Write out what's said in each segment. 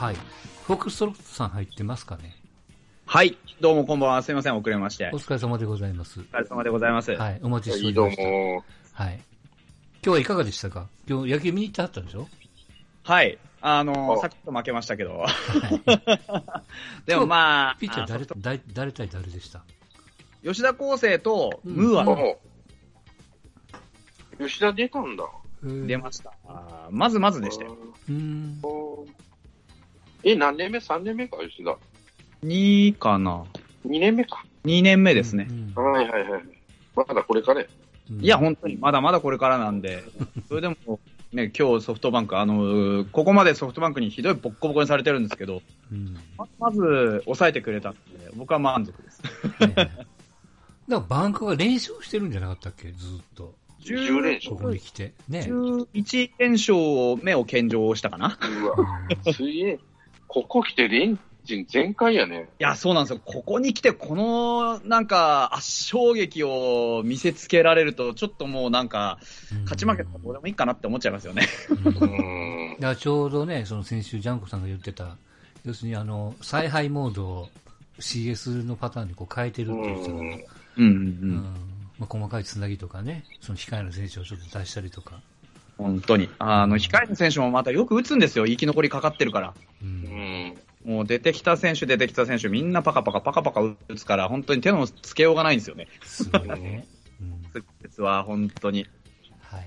はい。フォックストロットさん入ってますかね？はい。どうもこんばんは。すいません。遅れまして。お疲れ様でございます。お疲れ様でございます。はい。お待ちしておりました。も。はい。今日はいかがでしたか？今日野球見に行ってはったんでしょ？はい。あのあさっと負けましたけど。はい。でもまあ、ピッチャー誰誰誰対誰でした？吉田康生とうんムーアうんあ吉田出たんだ。出ました。まずまずでしたよ。うーん。え、何年目 ?3 年目か、吉田。2かな2年目か。?2 年目ですね。うんはいはいはい。まだこれからや。うんいや、本当に、まだまだこれからなんで、それでも、ね、今日ソフトバンク、あのここまでソフトバンクにひどいボッコボコにされてるんですけど、うん。ねままず抑えてくれたんで、僕は満足です。だからバンクが連勝してるんじゃなかったっけ？ずーっと。10連勝ここに来て。ね。11連勝目を献上したかなうわ、すげえ。ここ来てレンジン全開やね。いや、そうなんですよ。ここに来て、この、なんか、圧勝劇を見せつけられると、ちょっともうなんか、勝ち負けとかどうでもいいかなって思っちゃいますよね。うんうーん。だからちょうどね、その先週ジャンコさんが言ってた、要するにあの、采配モードを CS のパターンにこう変えてるっていう人が、うんうんううんんまあ、細かいつなぎとかね、その控えの選手をちょっと出したりとか。本当に。あの、控えの選手もまたよく打つんですよ。生き残りかかってるから。う。うんん。もう出てきた選手、出てきた選手、みんなパカパカパカパカ打つから、本当に手のつけようがないんですよね。すごいね。うん。実は本当に。はい。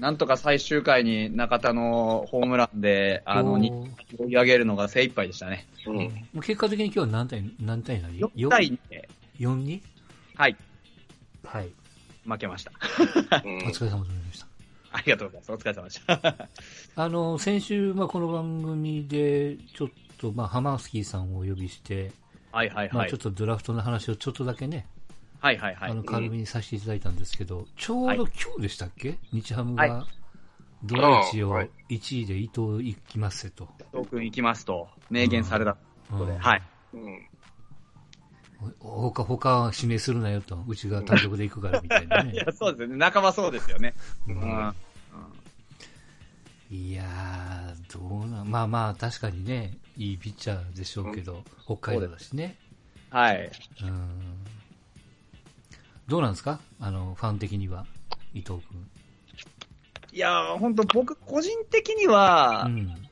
なんとか最終回に中田のホームランで、あの、追い上げるのが精一杯でしたね。うん。もう結果的に今日は何対、何？対何4対2で、4にはい、はい。負けました。う んお疲れ様でした。ありがとうございます。お疲れ様でした。あの、先週、まあ、この番組で、ちょっと、まあ、ハマースキーさんをお呼びして、はいはいまあ、はいちょっ。とドラフトの話をちょっとだけね、はいはいはいあ。の、軽めにさせていただいたんですけど、ちょうど今日でしたっけ？日ハムはが、ドラ1をあはい1位で伊藤行きますせと。伊藤君行きますと、明言されたことで、うんはい。うん。ほ他、他は指名するなよと。うちが単独で行くからみたいな いねや、。そうですよね。仲間そうですよね。ううんん。いやー、どうな、まあまあ、確かにね、いいピッチャーでしょうけど、北海道だしね。はい。うん。どうなんですか？あの、ファン的には、伊藤君。いやー、本当僕、個人的にはう、ん。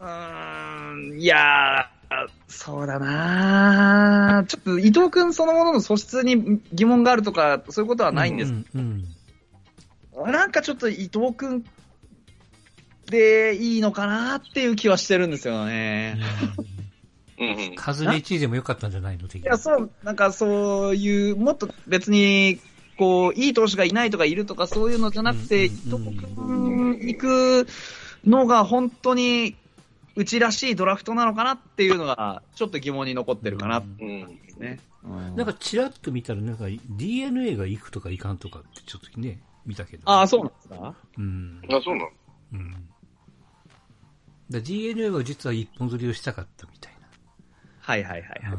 うーん、いやー、そうだなーちょっと伊藤君そのものの素質に疑問があるとか、そういうことはないんです。うん。うん。なんかちょっと伊藤君でいいのかなっていう気はしてるんですよね。うん。数で1位でもよかったんじゃないの？いや、そう、なんかそういう、もっと別に、こう、いい投手がいないとかいるとかそういうのじゃなくて、伊うん藤君行くのが本当に、うちらしいドラフトなのかなっていうのが、ちょっと疑問に残ってるかなうんうん。ですね。うんなんか、ちらっと見たら、なんか、DNA が行くとか行かんとかって、ちょっとね、見たけど。ああ、そうなんですか？うん。あ、そうなの？うん。だ DNA は実は一本釣りをしたかったみたいはいはいはいな。は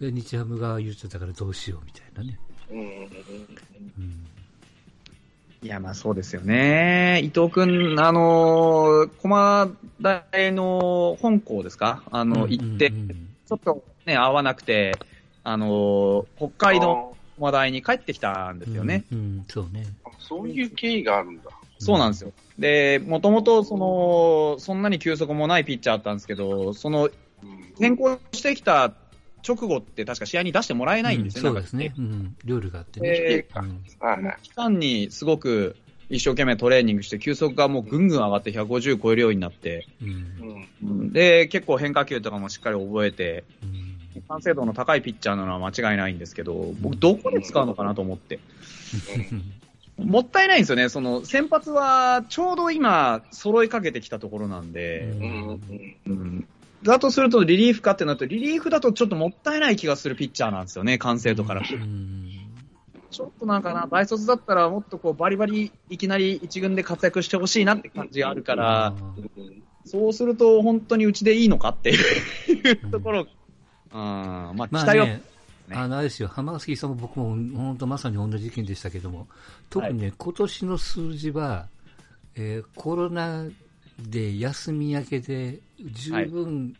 い。で、日ハムが言ってたからどうしようみたいなね。うん。うん。いや、まあそうですよね。伊藤くん、あのー、駒大の本校ですか？あの、行って、うんちょっとね、合わなくて、あのー、北海道駒大に帰ってきたんですよね。。うん、うんそうね。あそういう経緯があるんだ。そうなんですよ。で、もともと、その、そんなに球速もないピッチャーだったんですけど、その、うん。転校してきた直後って確か試合に出してもらえないんですようんそうですね。うん。ルールがあってね。期間にすごく一生懸命トレーニングして、球速がもうぐんぐん上がって150超えるようになって、うん。うん。で、結構変化球とかもしっかり覚えて、うん完成度の高いピッチャーなのは間違いないんですけど、僕どこで使うのかなと思って。もったいないんですよね。その、先発はちょうど今、揃いかけてきたところなんで、うん。うん。うんだとするとリリーフかってなると、リリーフだとちょっともったいない気がするピッチャーなんですよね、完成度から。うんちょっとなんかな、大卒だったらもっとこうバリバリいきなり一軍で活躍してほしいなって感じがあるから、そうすると本当にうちでいいのかっていうところ、うん、まあ期まあ待は、ね、あの、あれですよ、浜崎さんも僕も本当まさに同じ意見でしたけども、特にね、今年の数字は、えーコロナで休み明けで十分、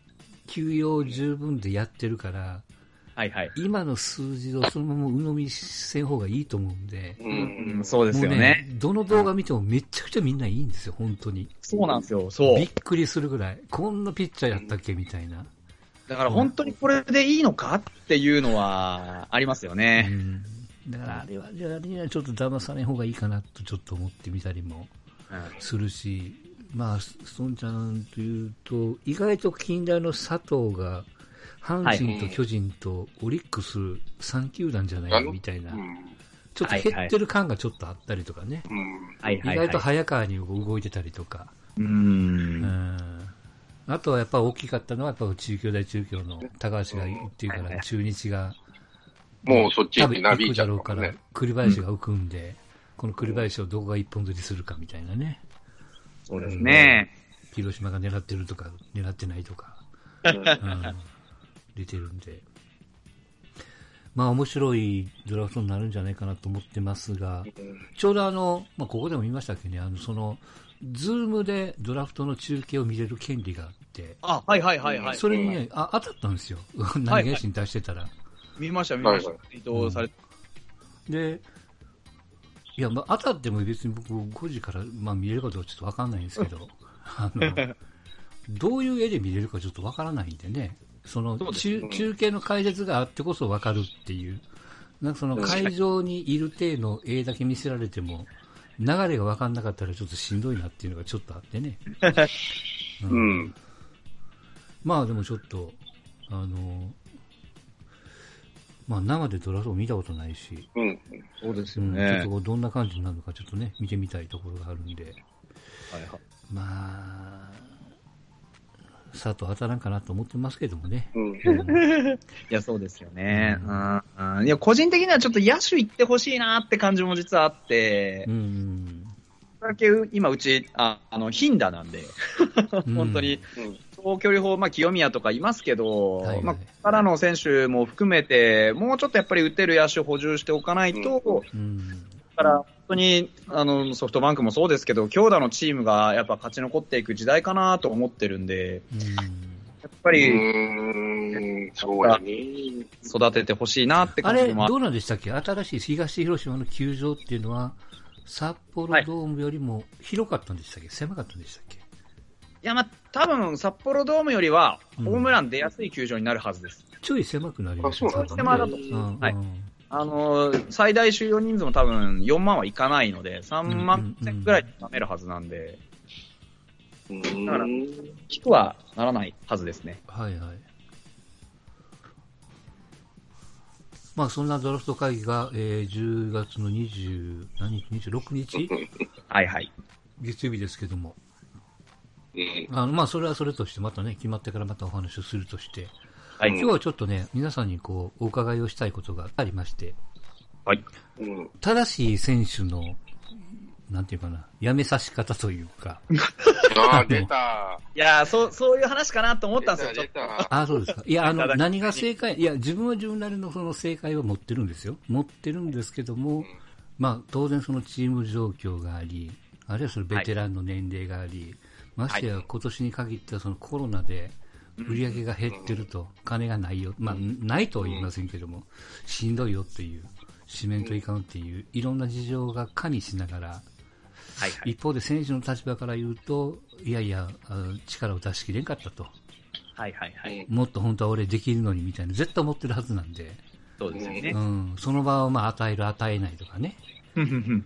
休養十分でやってるから、はいはい。今の数字をそのまま鵜呑みせん方がいいと思うんで、うん。うん、そうですよもうね。どの動画見てもめちゃくちゃみんないいんですよ、本当に。そうなんですよ。そうびっ。くりするぐらい。こんなピッチャーやったっけみたいな。だから本当にこれでいいのかっていうのはありますようね。ん。だからあれは、じゃああれにはちょっと騙さない方がいいかなとちょっと思ってみたりもするし、まあ、孫ちゃんというと、意外と近代の佐藤が、阪神と巨人とオリックス3球団じゃないみたいなう、ん。ちょっと減ってる感がちょっとあったりとかね。うん。はいはい、意外とはい。早川に動いてたりとか。う。うんん。あとはやっぱ大きかったのは、やっぱ中京大中京の高橋が言っていうから、中日が、もうそっちになびいだろうから栗林が浮くんで、この栗林をどこが一本釣りするかみたいなね。そうですね。広島が狙ってるとか、狙ってないとか、うん、出てるんで。まあ面白いドラフトになるんじゃないかなと思ってますが、ちょうどあの、まあここでも言いましたっけね、あの、その、ズームでドラフトの中継を見れる権利があって、あ、はいはいはいはい。それにね、あ、当たったんですよ。何気に出してたら。見ました見ましたはい。ツイートされて。で、いや、まあ、当たっても別に僕5時から、まあ、見れるかどうかちょっとわかんないんですけど、あの、どういう絵で見れるかちょっとわからないんでね、その中中継の解説があってこそわかるっていう、なんかその会場にいる体の絵だけ見せられても、流れがわかんなかったらちょっとしんどいなっていうのがちょっとあってね。うん。まあでもちょっと、あの、まあ生でドラフトを見たことないし、うん。そうですうん、ちょっよねと。どんな感じになるのかちょっとね、見てみたいところがあるんで、はいはいまあ、佐藤当たらんかなと思ってますけどもね。うん。うん いや、そうですよね。うんうんいや、個人的にはちょっと野手行ってほしいなって感じも実はあってう、ん。だけ今うち、ああの、ヒンダなんで、本当に、うん。長距離砲、まあ、清宮とかいますけど、はいはいまあ、ここからの選手も含めて、もうちょっとやっぱり打てる野手補充しておかないと、うん。だから本当にあのソフトバンクもそうですけど、強打のチームがやっぱ勝ち残っていく時代かなと思ってるんで、やっぱうりね。育ててほしいなって感じもあどうなんでしたっけ？新しい東広島の球場っていうのは、札幌ドームよりも広かったんでしたっけ？狭かったんでしたっけ？いや、まあ、多分札幌ドームよりは、うん。ホームラン出やすい球場になるはずです。ちょい狭くなりましたあそうなんだ多分ね。うん。はい。うんあのー最大収容人数も多分4万はいかないので、3万うんうんうんぐらいで舐めるはずなんで、うん。低くはならないはずですね。はいはい。まあそんなドラフト会議が、えー10月の20、何日 ?26 日？はいはい。月曜日ですけども。うん。あの、まあそれはそれとしてまたね、決まってからまたお話をするとして、はい。今日はちょっとね、皆さんにこう、お伺いをしたいことがありまして、はい。うん。正しい選手の、なんていうかな、やめさし方というか、ああ、出た。いやーそう、そういう話かなと思ったんですよ、ちょ出。った出た。あ、そうですか。いや、あの、何が正解、いや、自分は自分なりのその正解を持ってるんですよ。持ってるんですけども、まあ、当然そのチーム状況があり、あるいはそのベテランの年齢があり、ましてや今年に限ってはそのコロナで売り上げが減ってると、金がないよ、まあ、ないとは言いませんけども、しんどいよっていう、紙面といかんっていう、いろんな事情が加味しながら、はいはい。一方で選手の立場から言うと、いやいや、あ力を出し切れんかったと。はいはいはい。もっと本当は俺できるのにみたいな、絶対思ってるはずなんで、そうですよねう。ん、その場をまあ与える、与えないとかね、うん、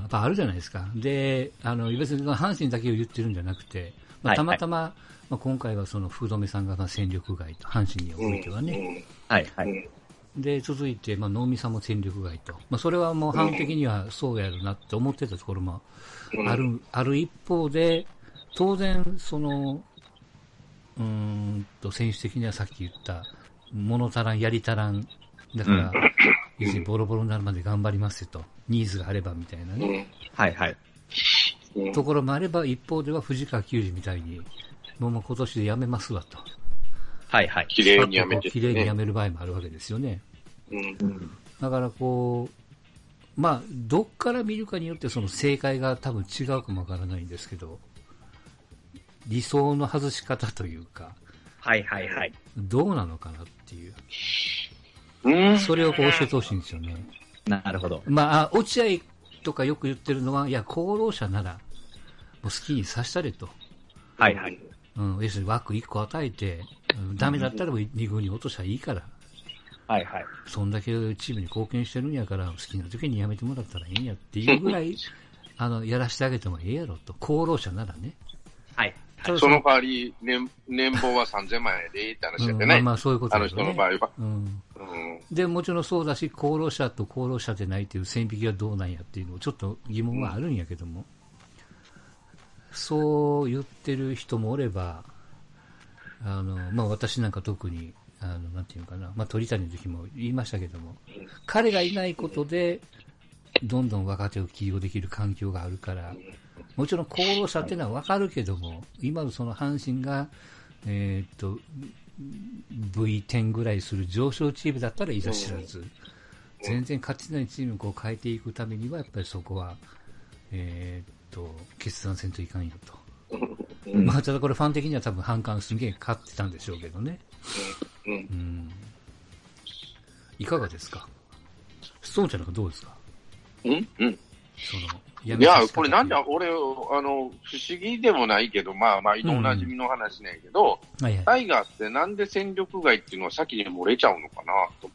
やっぱあるじゃないですか。で、あの、別に阪神だけを言ってるんじゃなくて、まあ、はいたまたま、まあ、今回はその福留さんがまあ戦力外と、阪神においてはね。はいはい。で、続いて、まあ、能見さんも戦力外と。まあ、それはもう反的にはそうやるなって思ってたところもある、ある一方で、当然、その、うーんと、選手的にはさっき言った、物足らん、やり足らん。だから、要するにボロボロになるまで頑張りますよと。ニーズがあればみたいなね。はいはい。うん。ところもあれば、一方では藤川球児みたいに、もう今年で辞めますわと。はいはい。綺麗にやめて、ね。綺麗に辞める場合もあるわけですよね。うん。だからこう、まあ、どっから見るかによってその正解が多分違うかもわからないんですけど、理想の外し方というか、はいはいはい。どうなのかなっていう。うん。それをこう教えてほしいんですよね。なるほど。まああ、落合とかよく言ってるのは、いや、功労者なら、もう好きにさしたれと。はいはい。うん、要するに枠1個与えて、うんダメだったら2軍に落としたらいいから、はいはい。そんだけチームに貢献してるんやから、好きな時に辞めてもらったらいいんやっていうぐらい、あの、やらしてあげてもええやろと。功労者ならね。はい。ただその代わり、年、年俸は3000万円でって話やってね。うんまあまあそういうことあのだよね人の場合は。うん。うん。で、もちろんそうだし、功労者と功労者でないっていう線引きはどうなんやっていうのをちょっと疑問はあるんやけども、そう言ってる人もおれば、あの、まあ私なんか特に、あの、なんていうかな、まあ鳥谷の時も言いましたけども、彼がいないことで、どんどん若手を起用できる環境があるから、もちろん功労者っていうのはわかるけども、今のその阪神が、えーっと、V10 ぐらいする上昇チームだったらいざ知らず、全然勝てないチームをこう変えていくためには、やっぱりそこは、えーっと、決断せんといかんよと。うんまあ、ただこれファン的には多分反感すげえ勝ってたんでしょうけどね。うん。うん。いかがですか？ストーンちゃんなんかどうですか？うん？うん。その、いいや、これなんで、俺、あの、不思議でもないけど、まあ、毎度おなじみの話なんやけど。タイガースってなんで戦力外っていうのは先に漏れちゃうのかなと思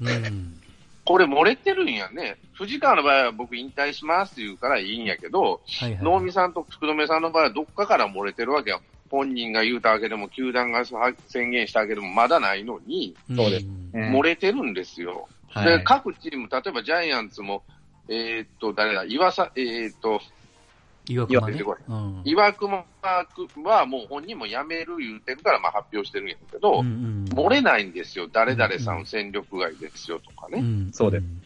う。うん。これ漏れてるんやね。藤川の場合は僕引退しますって言うからいいんやけど、はいはい。能見さんと福留さんの場合はどっかから漏れてるわけや。本人が言うたわけでも、球団が宣言したわけでもまだないのに、そう漏れてるんですよ。はいで、各チーム、例えばジャイアンツも、えーっと、誰だ、岩さ、えーっと、岩隈ね。うん。はもう本人も辞める言うてるから、まあ発表してるんやけど、うんうん漏れないんですよ。誰々さん戦力外ですよとかね。うんそうですん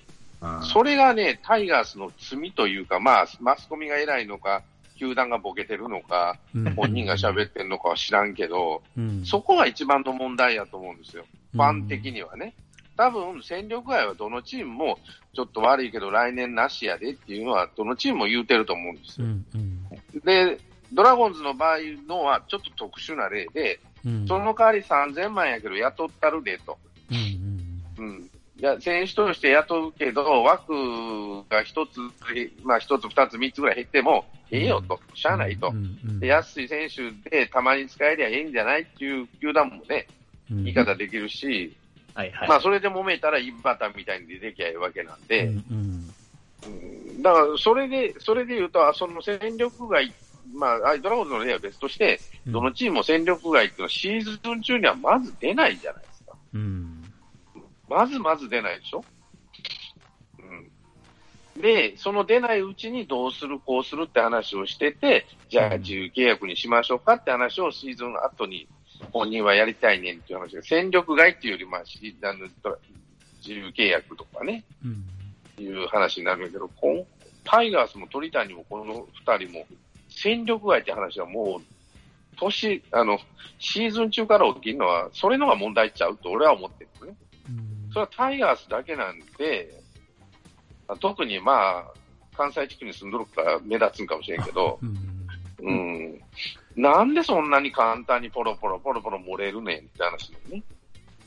それがね、タイガースの罪というか、まあ、マスコミが偉いのか、球団がボケてるのか、うん本人が喋ってるのかは知らんけど、うんそこが一番の問題やと思うんですよ。ファン的にはね。多分、戦力外はどのチームも、ちょっと悪いけど来年なしやでっていうのは、どのチームも言うてると思うんですよ。うんうんで、ドラゴンズの場合のはちょっと特殊な例で、うんその代わり3000万やけど雇ったるでと。うんうんうん。いや、選手として雇うけど、枠が一つ、まあ一つ、二つ、三つぐらい減っても、ええよと、しゃあないとう。んうんで安い選手でたまに使えりゃええんじゃないっていう球団もね、うん言い方できるし、はいはい。まあそれで揉めたらインバターみたいに出てきゃいいわけなんで、うんうんうんだからそれで、それで言うと、あその戦力外、まあ、あドラゴンズの例は別として、うんどのチームも戦力外っていうのはシーズン中にはまず出ないじゃないですか。うんまずまず出ないでしょ？うん。で、その出ないうちにどうする、こうするって話をしてて、じゃあ自由契約にしましょうかって話をシーズン後に本人はやりたいねんっていう話が、戦力外っていうより、まあ、しあの自由契約とかね、うんいう話になるんだけど、タイガースも鳥谷もこの二人も、戦力外って話はもう、年、あの、シーズン中から起きるのは、それのが問題ちゃうと俺は思ってるんですね。うんそれはタイガースだけなんで、特にまあ、関西地区に住んどるから目立つんかもしれんけど、うんうん。なんでそんなに簡単にポロポロポロポロ漏れるねんって話だよね。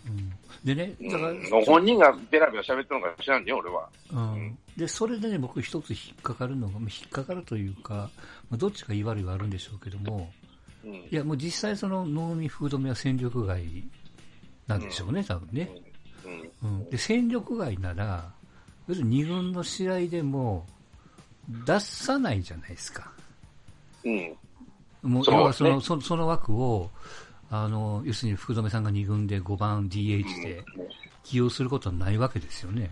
うんでね、だから、うん、本人がベラベラ喋ってるのか知らんね俺は。うんで、それでね、僕一つ引っかかるのが、まあ引っかかるというか、まあ、どっちか言い悪いはあるんでしょうけども、うん。いや、もう実際その能見風止めは戦力外なんでしょうね、多分ね。うん。うん。で、戦力外なら、要するに2軍の試合でも出さないじゃないですか。うん。もう、要はその、ねそその枠を、あの、要するに福留さんが2軍で5番 DH で起用することはないわけですよね。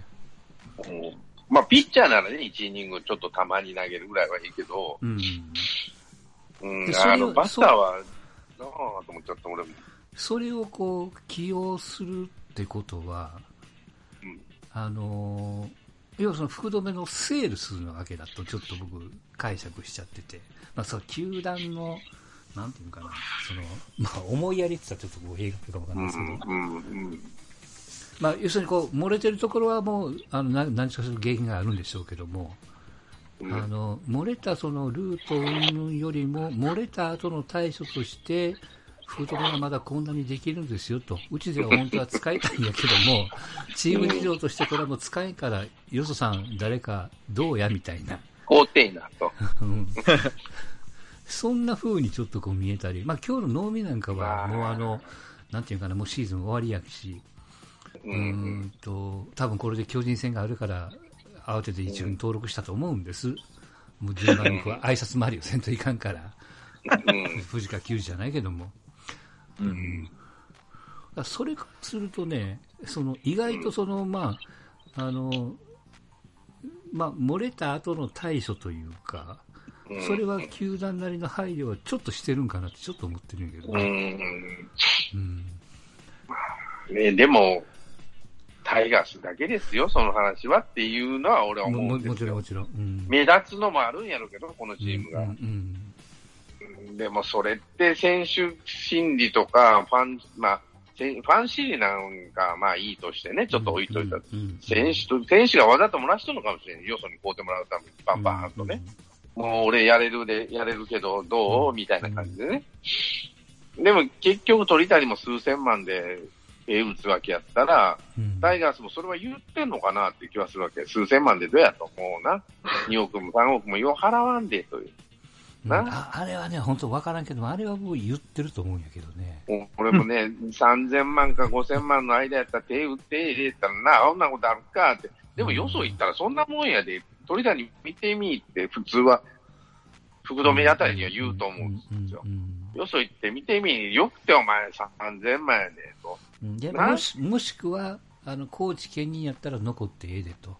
うんまあ、ピッチャーならね、1イニングちょっとたまに投げるぐらいはいいけど、うん。うんバッターは、なあと思っちゃった、俺も。それをこう、起用するってことは、うんあのー、要はその福留のセールスなわけだとちょっと僕解釈しちゃってて、まあその球団の、なんていうかな、その、まあ思いやりって言ったらちょっとこう映画かわかんないですけど、まあ要するにこう、漏れてるところはもう、あの、な何かしら原因があるんでしょうけども、あの漏れたそのルート云々よりも、漏れた後の対処として、福留がまだこんなにできるんですよと、うちでは本当は使いたいんやけども、チーム事情としてこれはもう使えんから、よそさん、誰かどうやみたいな、高低なと。うんそんな風にちょっとこう見えたり、まあ今日の能見なんかは、まあもうあの、なんていうかな、もうシーズン終わりやし、うんと、多分これで巨人戦があるから、慌てて一軍登録したと思うんです。もう順番にこう 挨拶回りをせんといかんから、うん。藤川球児じゃないけども。うん。それからするとね、その意外とその、まあ、あの、まあ、漏れた後の対処というか、うんそれは球団なりの配慮はちょっとしてるんかなってちょっと思ってるんやけどうね。ん。うん。ね、でも、タイガースだけですよ、その話はっていうのは俺はも思うんですよももちろんも。ちろん。うん。目立つのもあるんやろうけど、このチームが。うんうんでもそれって選手心理とか、ファン、まあ、せファン心理なんか、まあいいとしてね、ちょっと置いといた。うんうん選手と、選手がわざと漏らしとるのかもしれん。よそに買うてもらうために、バンバーンとね。。もう俺やれるで、やれるけど、どう？みたいな感じでね。でも結局鳥谷も数千万で、え打つわけやったら、うんタイガースもそれは言ってんのかなって気はするわけ。数千万でどうやと思うな。2億も3億もよう払わんでという。なああれはね、本当わからんけども、あれはもう言ってると思うんやけどね。俺もね、3000万か5000万の間やったら手打ってええったらな、そんなことあるかって。でもよそ行ったらそんなもんやで、鳥谷見てみって普通は、福留あたりには言うと思うんですよ。うんうんよそ行って見てみ、よくてお前3000万やで、と。うんでなもしもしくは、あの、高知県にやったら残ってええでと。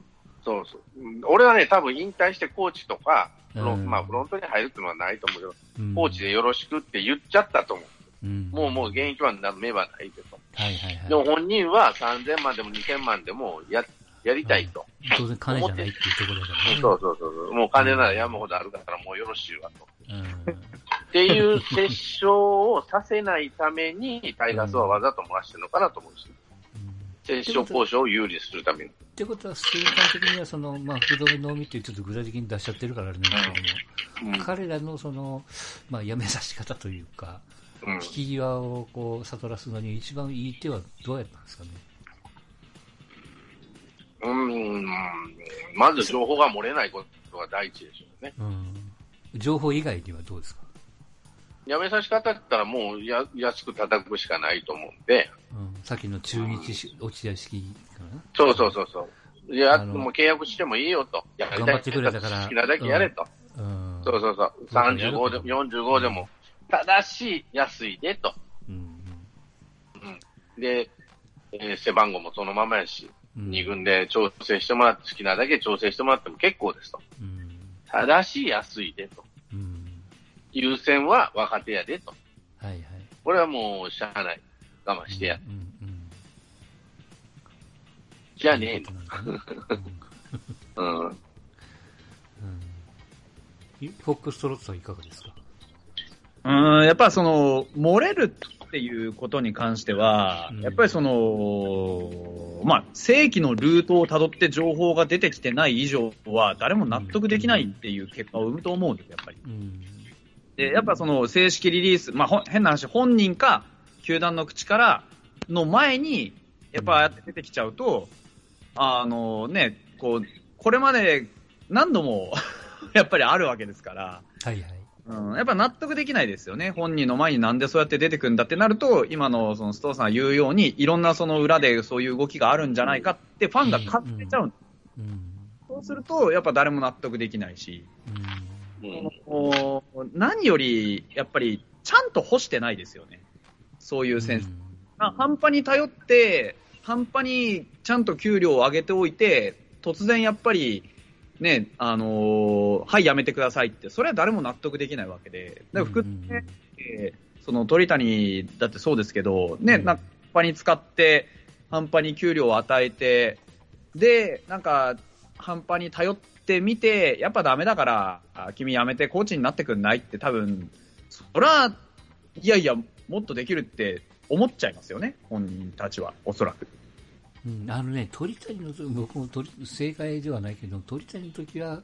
そうそう。うん俺はね、多分引退してコーチとか、フロンうんまあフロントに入るっていうのはないと思うけど、うんコーチでよろしくって言っちゃったと思うんう。もうもう現役はな目はないでと。はいはいはい。でも本人は3000万でも2000万でもや、やりたいと。当然金じゃないっていうところだからね。そうそうそうそう。もう金なら山ほどあるからもうよろしいわと。うんっていう折衝をさせないために、タイガースはわざと漏らしてるのかなと思うし、うん折衝交渉を有利にするために。ってことは、瞬間的には、その、まあ、不動のみってちょっと具体的に出しちゃってるからあれなんですけども、うん彼らのその、まあ、やめさし方というか、うん引き際をこう悟らすのに一番いい手はどうやったんですかね？うん、まず情報が漏れないことが第一でしょうね。うん。情報以外にはどうですか？やめさし方だったらもうや安く叩くしかないと思うんで、うん。さっきの中日し落合式かなそうそうそうそう。いや、もう契約してもいいよと。やり頑張ってくれたから好きなだけやれと。うん。そうそうそう。うんやる35とでも45でも、ただし安いでと。うん。で、えー背番号もそのままやし、うん。二軍で調整してもらって、好きなだけ調整してもらっても結構ですと。うん。ただし安いでと。うん。優先は若手やでと。はいはい。これはもうしゃあない。我慢してや。うん。うん。じゃあねえそうん。フォックストロットはいかがですか？うん、やっぱその、漏れるっていうことに関してはうん、やっぱりその、まあ、正規のルートをたどって情報が出てきてない以上は、誰も納得できないっていう結果を生むと思うんです、やっぱり。うん。で、やっぱその正式リリース、まあ、変な話、本人か、球団の口からの前に、やっぱああやって出てきちゃうと、あのね、こう、これまで何度も やっぱりあるわけですから、はいはい。うん、やっぱ納得できないですよね。本人の前になんでそうやって出てくるんだってなると、今のそのストーさんが言うように、いろんなその裏でそういう動きがあるんじゃないかってファンが勝手ちゃう。うん。そうすると、やっぱ誰も納得できないし、うん。うん。何より、やっぱり、ちゃんと干してないですよね。そういう選手。あ半端に頼って、半端にちゃんと給料を上げておいて、突然やっぱり、ね、あのーはい、やめてくださいって、それは誰も納得できないわけで、だから福うんねえーその鳥谷だってそうですけど、ね、半端に使って、半端に給料を与えて、で、なんか、半端に頼ってみて、やっぱダメだから、あ君辞めてコーチになってくんないって多分、そら、いやいや、もっとできるって思っちゃいますよね、本人たちは、おそらく。うん、あのね、鳥谷の時、僕も鳥正解ではないけど、鳥谷の時は、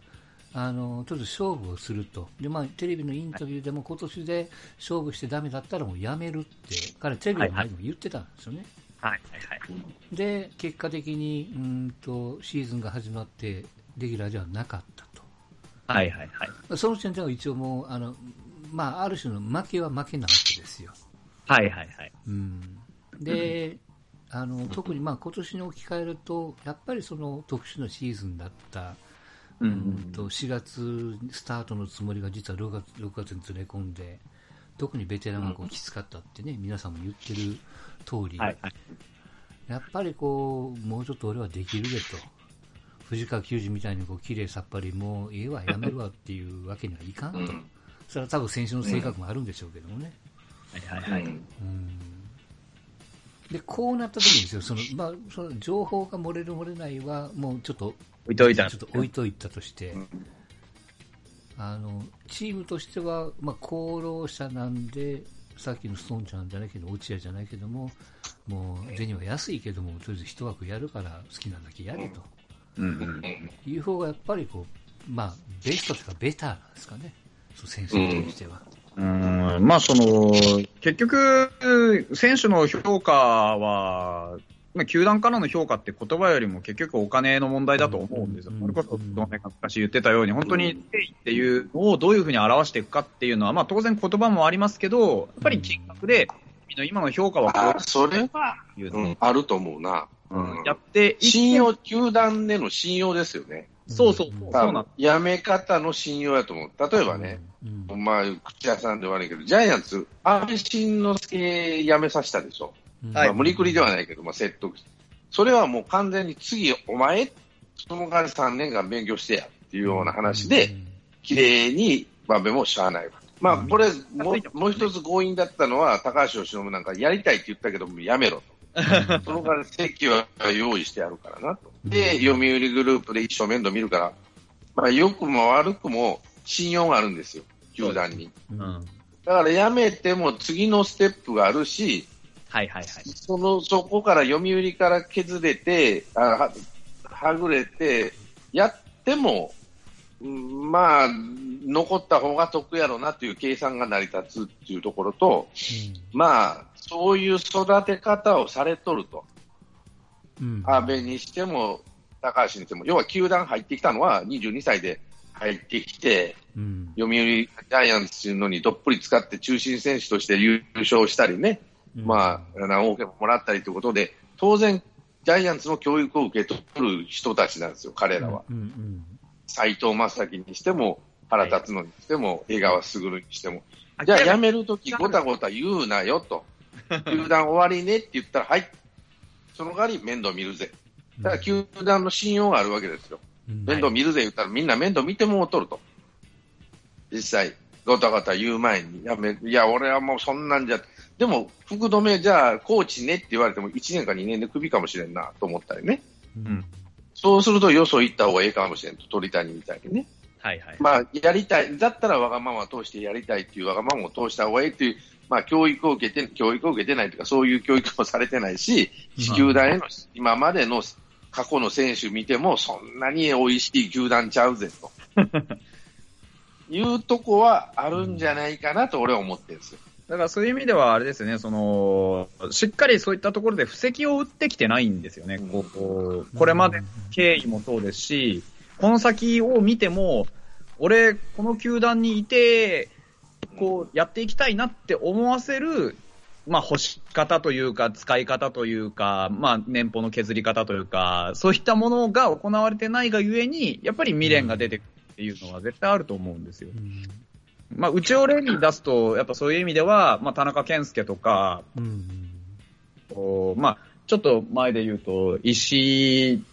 あの、ちょっと勝負をすると。で、まあ、テレビのインタビューでも今年で勝負してダメだったらもうやめるって、彼テレビの前でも言ってたんですよね。はい、はい、はい。で、結果的に、うんと、シーズンが始まって、レギュラーではなかったと。はい、はい、はい。その時点では一応もう、あの、まあ、ある種の負けは負けなわけですよ。はい、はい、はい。うん。で、あの特にまあ今年に置き換えると、やっぱりその特殊なシーズンだった、うん、と4月スタートのつもりが実は6月 ,6 月にずれ込んで、特にベテランがこうきつかったってね、皆さんも言ってる通り、はいはい、やっぱりこうもうちょっと俺はできるでと、藤川球児みたいにこう綺麗さっぱり、もうええわ、やめるわっていうわけにはいかんと、それは多分選手の性格もあるんでしょうけどもね。はいはいはい、うんで、こうなった時にですよ、その、まあ、その情報が漏れる漏れないは、もうちょっと、置いといた。ちょっと置いといたとして、うん、あの、チームとしては、まあ、功労者なんで、さっきのストーンちゃんじゃないけど、落合じゃないけども、もう、銭は安いけども、とりあえず一枠やるから好きなだけやれと。うん、いう方がやっぱりこう、まあ、ベストというかベターなんですかね。そう、選手としては。うんまあ、その、結局、選手の評価は、まあ、球団からの評価って言葉よりも結局お金の問題だと思うんですよ。それこそ、昔言ってたように、本当に誠意っていうのをどういうふうに表していくかっていうのは、まあ当然言葉もありますけど、やっぱり金額で、今の評価はこう。それは、うん、あると思うな。うん、やって信用、球団での信用ですよね。そうそう、そう。なやめ方の信用やと思う。例えばね、うん、まあ、口屋さんで悪いけど、ジャイアンツ、安倍晋之助辞めさせたでしょ。まあ、無理くりではないけど、まあ、説得。それはもう完全に次、お前、その間3年間勉強してやっていうような話で、綺麗に場面もしゃあないわ。まあ、これも、もう一つ強引だったのは、高橋由伸なんかやりたいって言ったけども、やめろと。そのから席は用意してやるからなと。で、読売グループで一生面倒見るから、まあ、良くも悪くも信用があるんですよ、球団に。うん、だからやめても次のステップがあるし、はいはいはい。その、そこから読売から削れて、あははぐれて、やっても、まあ、残った方が得やろなという計算が成り立つっていうところと、うん、まあ、そういう育て方をされとると。うん、安倍にしても、高橋にしても、要は球団入ってきたのは22歳で入ってきて、うん、読売ジャイアンツのにどっぷり使って中心選手として優勝したりね、うん、まあ、何億円もらったりということで、当然、ジャイアンツの教育を受け取る人たちなんですよ、彼らは。斎、うん、藤正樹にしても、原辰徳にしても、江川卓にしても。じゃあ、辞めるとき、ごたごた言うなよと。球団終わりねって言ったら、はい、その代わり面倒見るぜ。だから球団の信用があるわけですよ。面倒見るぜ言ったら、みんな面倒見てもうとると。実際、ごたごた言う前に、やめ、いや、俺はもうそんなんじゃ、でも、福留、じゃあ、コーチねって言われても、1年か2年でクビかもしれんなと思ったりね。うん、そうすると、よそ行った方がいいかもしれんと、鳥谷みたいにね。はいはい。まあ、やりたい、だったらわがまま通してやりたいっていうわがままを通した方がいいっていう、まあ、教育を受けて、教育を受けてないというか、そういう教育もされてないし、地球団への、今までの過去の選手見ても、そんなに美味しい球団ちゃうぜ、と。いうとこはあるんじゃないかなと俺は思ってるんですよ。だからそういう意味ではあれですね、その、しっかりそういったところで布石を打ってきてないんですよね。こうこれまで経緯もそうですし、この先を見ても、俺、この球団にいて、こう、やっていきたいなって思わせる、まあ、欲し方というか、使い方というか、まあ、年俸の削り方というか、そういったものが行われてないがゆえに、やっぱり未練が出てくるっていうのは絶対あると思うんですよ。うんまあ、うちを例に出すと、やっぱそういう意味では、まあ、田中健介とか、うん、まあ、ちょっと前で言うと、石井、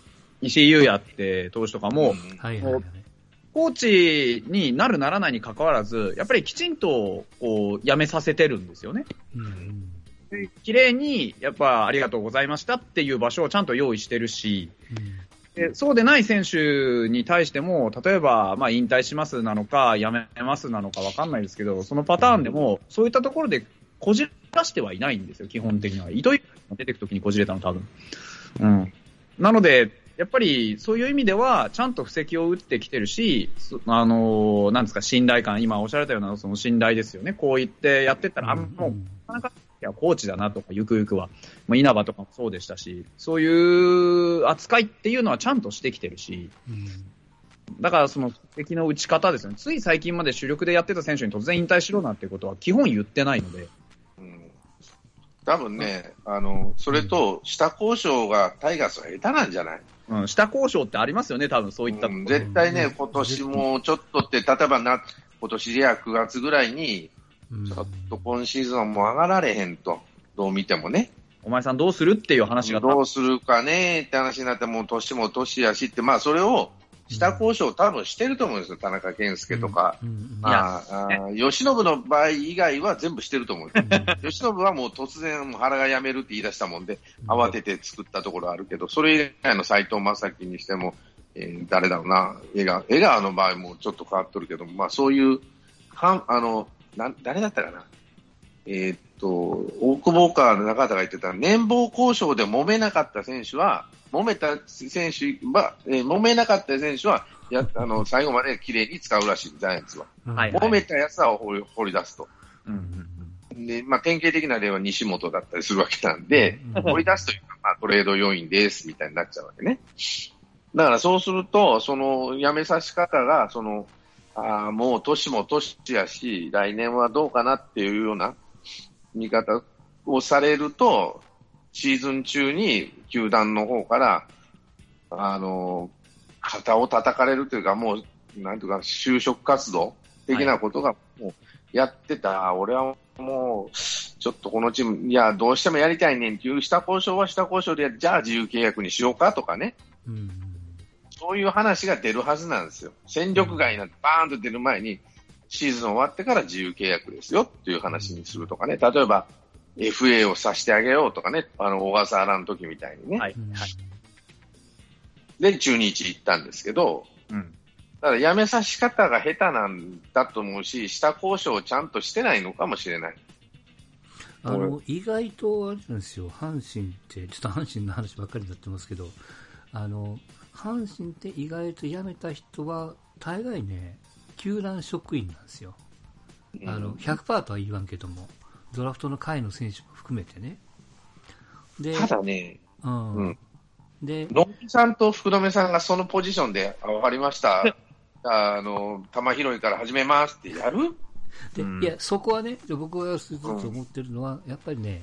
石井優也って投手とかも、はいはいはい、コーチになるならないに関わらず、やっぱりきちんと、こう、辞めさせてるんですよね。うん綺麗に、やっぱありがとうございましたっていう場所をちゃんと用意してるし、でそうでない選手に対しても、例えば、まあ、引退しますなのか、辞めますなのか分かんないですけど、そのパターンでも、そういったところでこじらしてはいないんですよ、基本的には。糸井が出てくときにこじれたの、多分うん。なので、やっぱりそういう意味では、ちゃんと布石を打ってきてるし、あの、なんですか、信頼感、今おっしゃられたようなその信頼ですよね。こう言ってやってったら、あ、もう、なかなか、いや、コーチだなとか、ゆくゆくは。まあ、稲葉とかもそうでしたし、そういう扱いっていうのはちゃんとしてきてるし、だからその敵の打ち方ですよね。つい最近まで主力でやってた選手に突然引退しろなんていうことは基本言ってないので。多分ね、あの、それと、下交渉がタイガースは下手なんじゃない？うん、下交渉ってありますよね、多分そういった、うん、絶対ね、今年もちょっとって、例えばな、今年でや9月ぐらいに、ちょっと今シーズンも上がられへんと、どう見てもね。お前さんどうするっていう話が。どうするかね。って話になって、もう年も年やしって、まあそれを、下交渉多分してると思うんですよ、田中健介とか。まあ、吉信の場合以外は全部してると思う吉信はもう突然原が辞めるって言い出したもんで、慌てて作ったところあるけど、それ以外の斎藤正樹にしても、えー、誰だろうな、江川、江川の場合もちょっと変わっとるけど、まあそういう、はあの、な、誰だったかな？えー、っと、大久保川の中田が言ってた、年俸交渉で揉めなかった選手は、揉めた選手は、えー、揉めなかった選手は、や、あの、最後まで綺麗に使うらしい、ジャイアンツは。はい、はい、揉めたやつは掘り掘り出すと。うんうん、で、まあ、典型的な例は西本だったりするわけなんで、掘り出すというか、まあ、トレード要因です、みたいになっちゃうわけね。だからそうすると、その、やめさし方が、その、あもう年も年やし、来年はどうかなっていうような見方をされると、シーズン中に球団の方から、あの、肩を叩かれるというか、もう、なんていうか、就職活動的なことが、もう、やってた、はい、俺はもう、ちょっとこのチーム、いや、どうしてもやりたいねんっていう、下交渉は下交渉で、じゃあ自由契約にしようかとかね。うん、そういう話が出るはずなんですよ。戦力外になってバーンと出る前に、シーズン終わってから自由契約ですよっていう話にするとかね。例えば、FA をさせてあげようとかね、あの、小笠原の時みたいにね。はい。はい、で、中日行ったんですけど、うん。だから辞めさし方が下手なんだと思うし、下交渉をちゃんとしてないのかもしれない。あの、意外とあれなんですよ、阪神って、ちょっと阪神の話ばっかりになってますけど、あの、阪神って意外と辞めた人は、大概ね、球団職員なんですよ。あの、100%とは言わんけども。ドラフトの会の選手も含めてね。で、ただね、うん。うん、で、野木さんと福留さんがそのポジションで、わかりました。あの、球拾いから始めますってやる？で、うん、いや、そこはね、僕がずっと思ってるのは、うん、やっぱりね、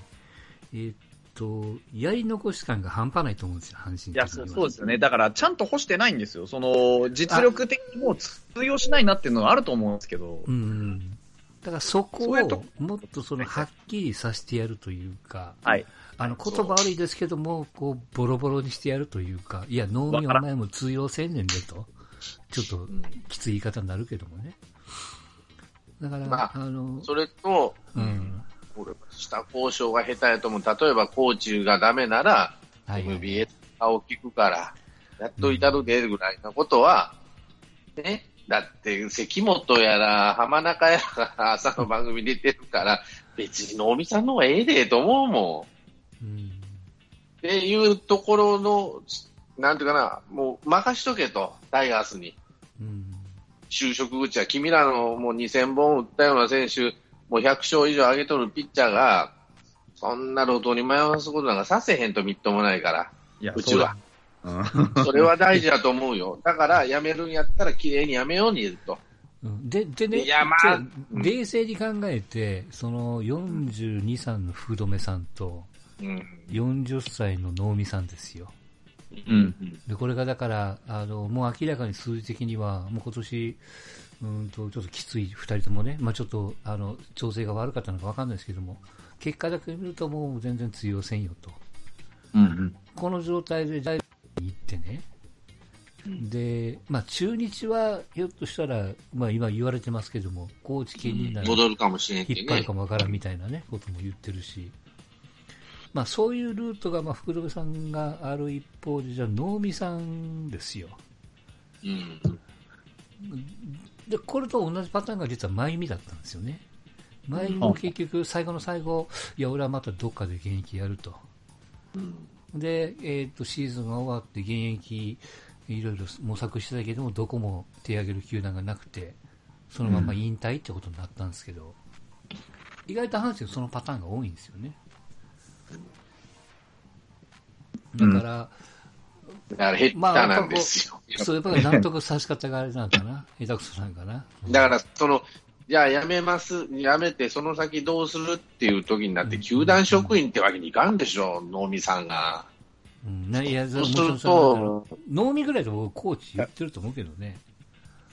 えー、っと、やり残し感が半端ないと思うんですよ、阪神いやそうですよね。だから、ちゃんと干してないんですよ。その、実力的にも通用しないなっていうのはあると思うんですけど。うん。だからそこをもっとそのはっきりさせてやるというか、はい。あの言葉悪いですけども、こう、ボロボロにしてやるというか、いや、能見お前も通用せんねんでと、ちょっときつい言い方になるけどもね。だから、まあ、あの、それと、下交渉が下手やと思う。例えば、コーチがダメなら、はい、MBA を聞くから、やっと至るでぐらいのことは、ね、だって、関本やら、浜中やら朝の番組出てるから、別に能見さんの方がええでと思うもん。うん、っていうところの、なんていうかな、もう任しとけと、タイガースに。うん、就職口は君らのもう2000本打ったような選手、もう100勝以上上げとるピッチャーが、そんな路頭に迷わすことなんかさせへんとみっともないから、うちは。それは大事だと思うよ。だから、やめるんやったら、綺麗にやめように言うと。で、でね、いや、まあ、冷静に考えて、その42、3の福留さんと、40歳の能見さんですよ。うん、でこれがだからあの、もう明らかに数字的には、もう今年うんとちょっときつい2人ともね、まあ、ちょっとあの調整が悪かったのか分かんないですけども、結果だけ見ると、もう全然通用せんよと、うんうん、この状態で行ってね、で、まあ、中日はひょっとしたら、まあ、今言われてますけども、高知県になら、戻るかもしれん、引っ張るかもわからんみたいなね、ことも言ってるし、まあ、そういうルートが、まあ、福留さんがある一方で、じゃあ、能見さんですよ。うん。で、これと同じパターンが実は真由美だったんですよね。真由美も結局、最後の最後、いや、俺はまたどっかで現役やると。うんで、えっ、と、シーズンが終わって現役、いろいろ模索してたけども、どこも手上げる球団がなくて、そのまま引退ってことになったんですけど、意外と阪神はそのパターンが多いんですよね。だから、だから下手なんですよ。そう、やっぱり納得さし方があれなのかな 下手くそなんかな。だから、その、じゃあ辞めます、辞めてその先どうするっていう時になって、球団職員ってわけにいかんでしょ、能見さんが。うん、ないや、そうすると、能見ぐらいで僕コーチ言ってると思うけどね。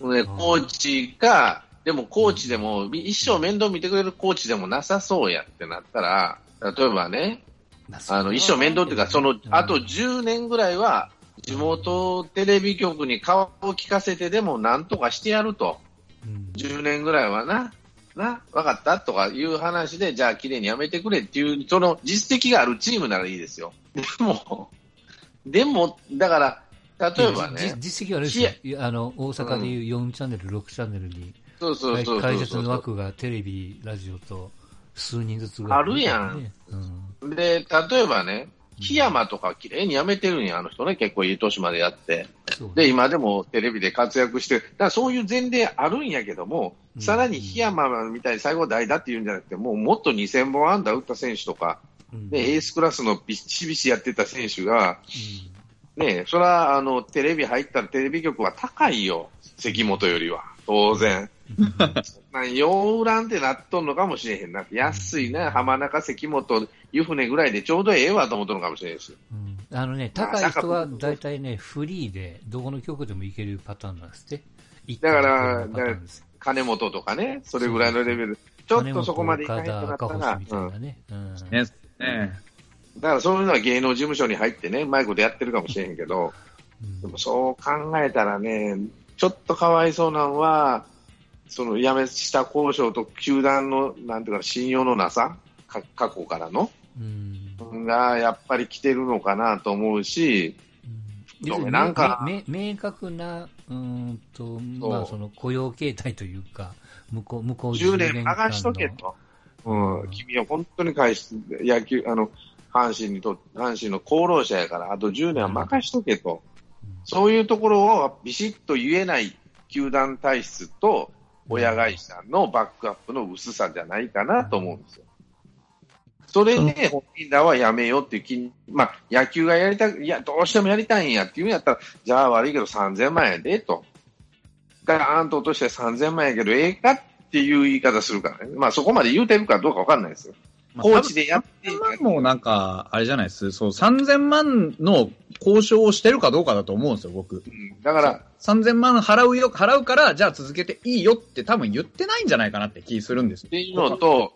ね、コーチが、でもコーチでも、一生面倒見てくれるコーチでもなさそうやってなったら、例えばね、あの、一生面倒っていうか、その、あと10年ぐらいは、地元テレビ局に顔を聞かせてでもなんとかしてやると。うん、10年ぐらいはな、な、分かったとかいう話で、じゃあ綺麗にやめてくれっていう、その実績があるチームならいいですよ。でも、でも、だから、例えばね、じ実績はあれですよ。あの、大阪でいう4チャンネル、6チャンネルに、そうそうそう解説の枠がテレビ、ラジオと数人ずつぐらい、あるやん。うん。で、例えばね、檜山とか綺麗にやめてるんや、あの人ね、結構いい年までやって。で、今でもテレビで活躍してる。だからそういう前例あるんやけども、うんさらに檜山みたいに最後代打っていうんじゃなくて、もうもっと2000本安打打った選手とか、うんで、エースクラスのビシビシやってた選手が、ねそれは、あの、テレビ入ったらテレビ局は高いよ。関本よりは。当然。なん、洋売らんってなっとんのかもしれへんな。安いね、浜中、関本、湯船ぐらいでちょうどええわと思っとるのかもしれんし。うんあのね、高い人は大体ね、フリーで、どこの曲でも行けるパターンなんですって。だから金本とかね、それぐらいのレベル。ちょっとそこまでいか金ないとな本ったら、岡星みたいうんなね。うんね、ねだからそういうのは芸能事務所に入ってね、うまいことやってるかもしれへんけど、うんでもそう考えたらね、ちょっとかわいそうなのは、その辞めした交渉と球団の、なんていうか、信用のなさ、か過去からの、うん。がやっぱり来てるのかなと思うし、うん。なんか明確な、うーんと、まあ、その雇用形態というか、向こう、向こう10年任しとけと。うん、君は本当に返し、野球、あの、阪神にと、阪神の功労者やから、あと10年は任しとけと。そういうところをビシッと言えない球団体質と親会社のバックアップの薄さじゃないかなと思うんですよ。それで本人らはやめようっていう気に、まあ野球がやりたい、いや、どうしてもやりたいんやっていうんやったら、じゃあ悪いけど3000万やでと。ガーンと落として3000万やけどええかっていう言い方するからね。まあそこまで言うてるかどうかわかんないですよ。コーチでやって3000万もなんか、あれじゃないです？そう、3000万の交渉をしてるかどうかだと思うんですよ、僕。うんだから、3000万払うよ、払うから、じゃあ続けていいよって多分言ってないんじゃないかなって気するんですよっ。ていうのと、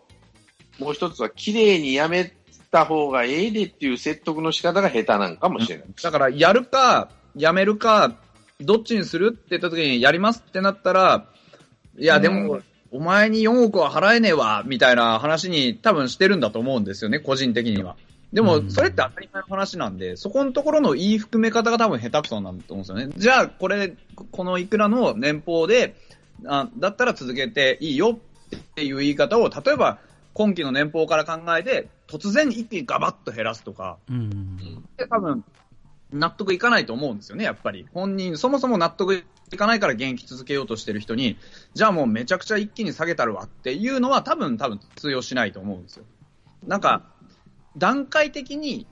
もう一つは、綺麗にやめた方がええでっていう説得の仕方が下手なんかもしれない。だから、やるか、やめるか、どっちにするって言った時に、やりますってなったら、いや、でも、お前に4億は払えねえわ、みたいな話に多分してるんだと思うんですよね、個人的には。でもう、んそれって当たり前の話なんで、そこのところの言い含め方が多分下手くそなんだと思うんですよね。じゃあ、これ、このいくらの年俸で、あだったら続けていいよっていう言い方を、例えば、今期の年俸から考えて、突然一気にガバッと減らすとか、うん。で多分、納得いかないと思うんですよね、やっぱり。本人、そもそも納得いかないから現役続けようとしてる人に、じゃあもうめちゃくちゃ一気に下げたるわっていうのは多分、多分通用しないと思うんですよ。なんか、段階的に、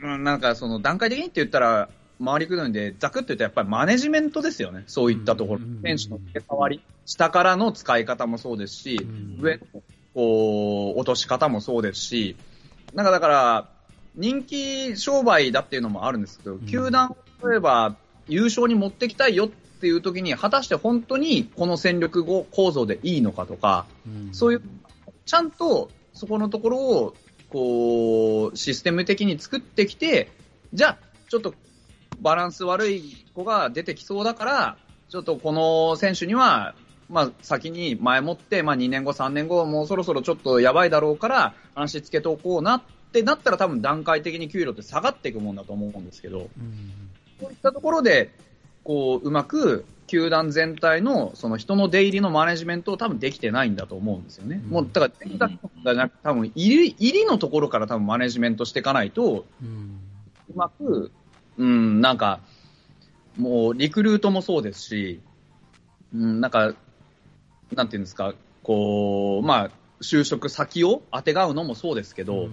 うんなんかその段階的にって言ったら、回りくどいんで、ざくっと言うとやっぱりマネジメントですよね。そういったところうん。選手の入れ替わり。下からの使い方もそうですし、うん上のこう、落とし方もそうですし、なんかだから、人気商売だっていうのもあるんですけど、ん。球団、例えば優勝に持ってきたいよっていう時に、果たして本当にこの戦力構造でいいのかとか、そういう、ちゃんとそこのところを、こう、システム的に作ってきて、じゃあ、ちょっとバランス悪い子が出てきそうだから、ちょっとこの選手には、まあ、先に前もって、まあ、2年後、3年後、もうそろそろちょっとやばいだろうから、安心つけておこうなってなったら、多分段階的に給料って下がっていくもんだと思うんですけど、うん。そういったところで、こう、うまく、球団全体の、その人の出入りのマネジメントを多分できてないんだと思うんですよね。うん。もう、だから、全額じゃなく多分、入り、入りのところから多分マネジメントしていかないと、うん。うまく、うん、なんか、もうリクルートもそうですし、うん、なんか、なんていうんですか、こう、まあ、就職先を当てがうのもそうですけど、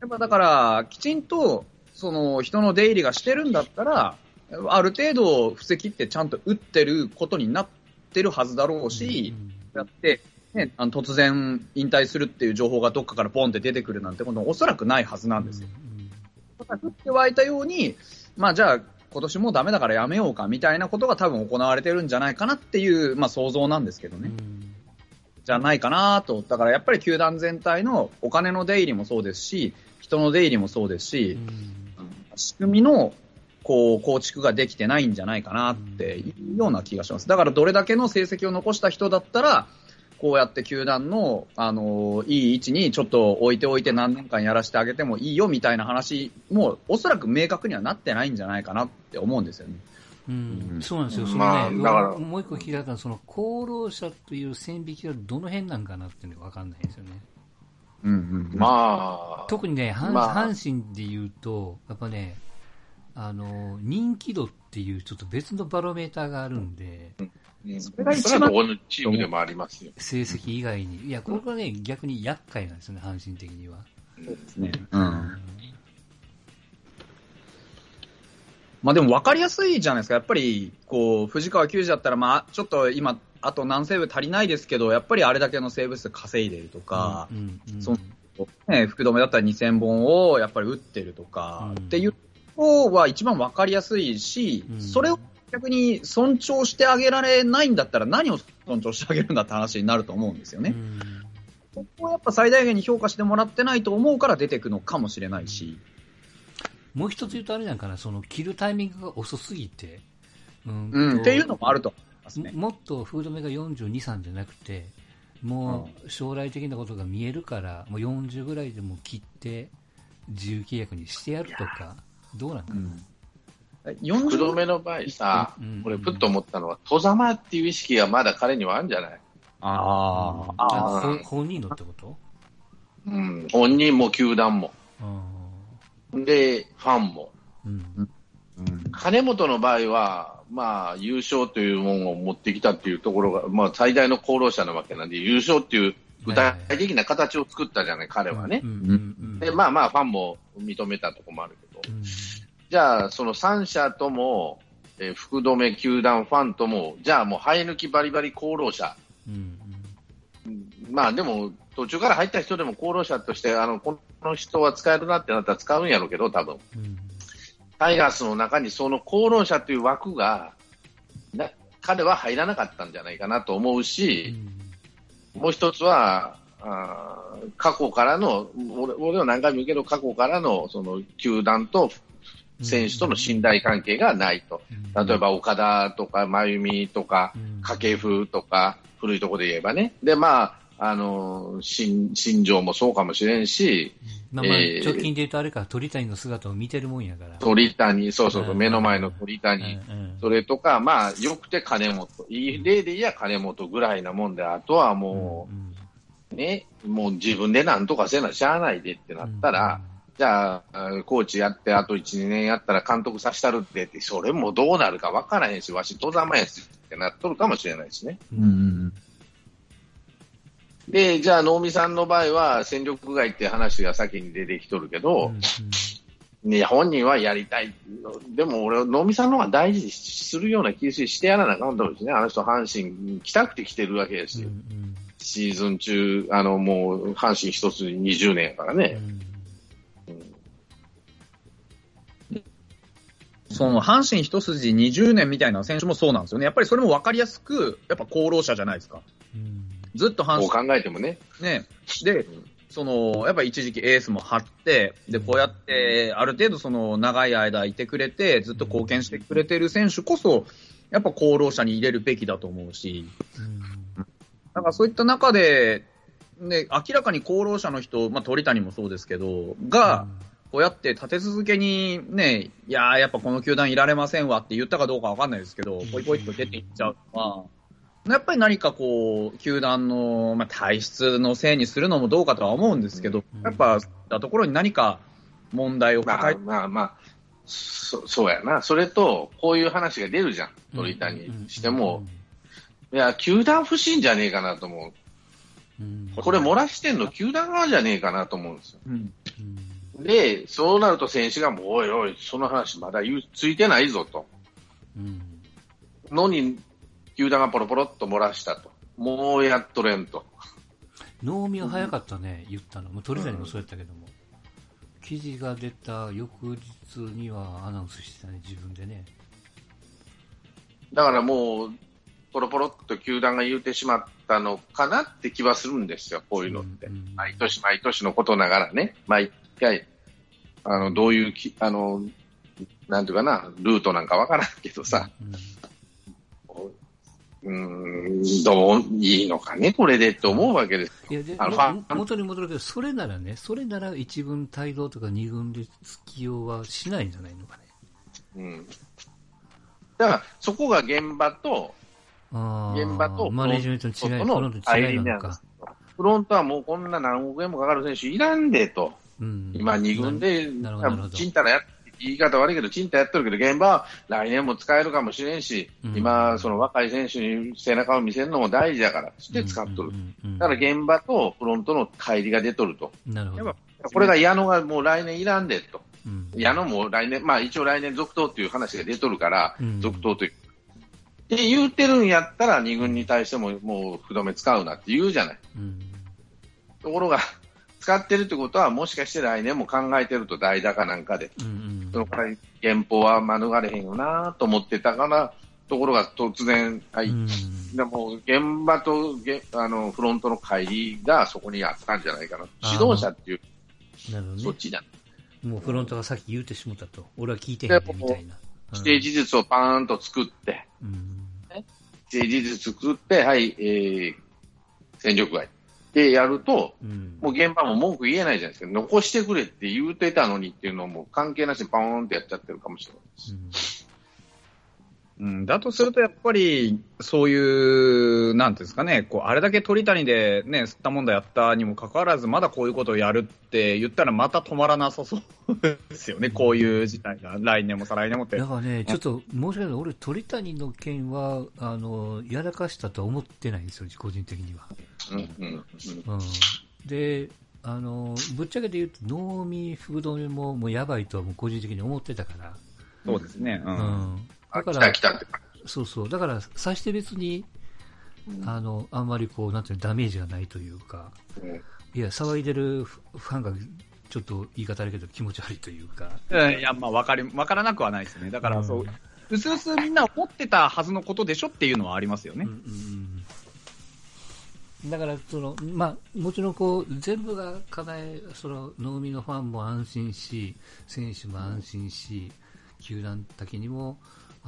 やっぱだから、きちんと、その人の出入りがしてるんだったら、ある程度、布石ってちゃんと打ってることになってるはずだろうし、やって、ね、あの突然引退するっていう情報がどっかからポンって出てくるなんてことおそらくないはずなんですよ。降って湧いたように、まあじゃあ今年もうダメだからやめようかみたいなことが多分行われてるんじゃないかなっていう、まあ想像なんですけどね。じゃないかなと。だからやっぱり球団全体のお金の出入りもそうですし、人の出入りもそうですし、仕組みのこう構築ができてないんじゃないかなっていうような気がします。だからどれだけの成績を残した人だったら、こうやって球団の、あのいい位置にちょっと置いておいて何年間やらせてあげてもいいよみたいな話も、おそらく明確にはなってないんじゃないかなって思うんですよね。うん、そうなんですよ、そのね、まあ、もう一個聞いたのは、その功労者という線引きはどの辺なんかなっていうのが分かんないんですよね。うんうんまあ、特にね、阪,、まあ、阪神でいうと、やっぱね、あの人気度っていうちょっと別のバロメーターがあるんで、うんそれが一番。どこのチームでもありますよ。成績以外に。いや、これがね、逆に厄介なんですよね、阪神的には。そうですね。うん。まあでも分かりやすいじゃないですか。やっぱり、こう、藤川球児だったら、まあ、ちょっと今、あと何セーブ足りないですけど、やっぱりあれだけのセーブ数稼いでるとか、うんうん、そのね、福留だったら2000本をやっぱり打ってるとか、うん、っていう方は一番分かりやすいし、うん、それを逆に尊重してあげられないんだったら何を尊重してあげるんだって話になると思うんですよね。ここはやっぱ最大限に評価してもらってないと思うから出てくのかもしれないし。もう一つ言うとあれなんかな、その切るタイミングが遅すぎて。うん、うん、っていうのもあるとますね。もっとフード目が42、3じゃなくて、もう将来的なことが見えるから、もう40ぐらいでも切って自由契約にしてやるとか、どうなんかな？うん。福留の場合さ、これ、ふっと思ったのは、戸様っていう意識がまだ彼にはあるんじゃない？ああ、本人のってこと？うん、本人も球団も。で、ファンも。うん。金本の場合は、まあ、優勝というものを持ってきたっていうところが、まあ、最大の功労者なわけなんで、優勝っていう具体的な形を作ったじゃない、彼はね。で、まあまあ、ファンも認めたところもあるけど。じゃあ、その3社とも、えー、福留球団ファンとも、じゃあもう生え抜きバリバリ功労者。うんうん、まあでも、途中から入った人でも功労者として、あの、この人は使えるなってなったら使うんやろうけど、多分。うん、タイガースの中にその功労者という枠が、な彼は入らなかったんじゃないかなと思うし、うん、もう一つは、あ過去からの、俺俺は何回も言うけど、過去からのその球団と選手との信頼関係がないと。例えば岡田とか真由美とか、掛布とか、古いところで言えばね。で、まあ、あの、新、新庄もそうかもしれんし、まあ直近で言うとあれか、鳥谷の姿を見てるもんやから。鳥谷、そうそうそう、目の前の鳥谷、それとか、まあ、よくて金本。いい例で言えば金本ぐらいなもんで、あとはもう、ね、もう自分でなんとかせなしゃあないでってなったら、じゃあ、コーチやって、あと1、2年やったら監督させたるってって、それもどうなるか分からへんし、わし、戸ざまやしってなっとるかもしれないしね。うん、で、じゃあ、能見さんの場合は、戦力外って話が先に出てきとるけど、うん、ね、本人はやりたい。でも俺、能見さんの方が大事にするような気がしてやらなあかんと思うしね。あの人、阪神に来たくて来てるわけですよ。うんうん、シーズン中、あの、もう、阪神一つ20年やからね。うんその阪神一筋20年みたいな選手もそうなんですよね。やっぱりそれも分かりやすく、やっぱ功労者じゃないですか。うん、ずっと阪神。こう考えてもね。ね。で、その、やっぱ一時期エースも張って、で、こうやって、ある程度その、長い間いてくれて、ずっと貢献してくれてる選手こそ、やっぱ功労者に入れるべきだと思うし、うん、だからそういった中で、ね、明らかに功労者の人、まあ、鳥谷もそうですけど、が、うんこうやって立て続けにね、いやー、やっぱこの球団いられませんわって言ったかどうかわかんないですけど、ポイポイと出ていっちゃうのは、やっぱり何かこう、球団の、まあ、体質のせいにするのもどうかとは思うんですけど、やっぱ、たところに何か、問題を抱えて、まあまあまあ、そそうやな。それと、こういう話が出るじゃん。鳥谷にしても、いや、球団不審じゃねえかなと思う。これ漏らしてんの球団側じゃねえかなと思うんですよ。うん。で、そうなると選手がもう、おいおい、その話まだ言うついてないぞと。のに、球団がポロポロっと漏らしたと。もうやっとれんと。能見は早かったね、言ったの。もう鳥谷もそうやったけども。記事が出た翌日にはアナウンスしてたね、自分でね。だからもう、ポロポロっと球団が言うてしまったのかなって気はするんですよ、こういうのって。毎年毎年のことながらね、毎回、あの、どういうき、あの、なんていうかな、ルートなんかわからんけどさ、うーん、どう、いいのかね、これでって思うわけですいやであ元に戻るけど、それならね、それなら一軍帯同とか二軍で突き用はしないんじゃないのかね。うん。だから、そこが現場と、あー現場とマネージメントの違い、フフロントの違いなのか。フロントはもうこんな何億円もかかる選手いらんでと。うん、今2軍で、ちんたらやっ言い方悪いけど、ちんたやってるけど、現場は来年も使えるかもしれんし、うん今、その若い選手に背中を見せるのも大事だから、して使っとる。うんうんうんだから現場とフロントの乖離が出とると。なるほど。これが矢野がもう来年いらんでと。うん矢野も来年、まあ一応来年続投っていう話が出とるから、うん続投という。って言うてるんやったら、2軍に対してももう福留使うなって言うじゃない。うんところが、使ってるってことは、もしかして来年も考えてると代打かなんかで、うんうん。その原稿は免れへんよなと思ってたから、ところが突然、はい、うん。でも現場とげあのフロントの会議がそこにあったんじゃないかな、指導者っていう、なるほどね。そっちじゃん、もうフロントがさっき言うてしもたと。俺は聞いてへんで、みたいな。指定事実をパーンと作って、うん。指定事実作って、はい、えー、戦力外でやると、うん。もう現場も文句言えないじゃないですか、残してくれって言うてたのにっていうのも関係なしにパーンってやっちゃってるかもしれないです。うん、だとすると、やっぱり、そういう、なんていうんですかね、こう、あれだけ鳥谷でね、吸ったもんだやったにもかかわらず、まだこういうことをやるって言ったら、また止まらなさそうですよね、こういう事態が、来年も再来年もってだ。からね、ちょっと申し訳ない、俺、鳥谷の件は、あの、やらかしたとは思ってないんですよ、個人的には。うんうんうんうん、で、あの、ぶっちゃけて言うと、能見、福留ももうやばいとはもう個人的に思ってたから。そうですね。う。うんん。あ来ただから、来たって感そうそう。だから、さして別に、あの、あんまりこう、なんていうのダメージがないというか、じ、うんいや、騒いでるフファンが、ちょっと言い方あるけど気持ち悪いというか。いや、まあ、わかり、わからなくはないですね。だから、そう、うすうすみんな思ってたはずのことでしょっていうのはありますよねうん。うんうん、だからその、まあ、もちろんこう全部が叶え、その能見のファンも安心し、選手も安心し、球団的にも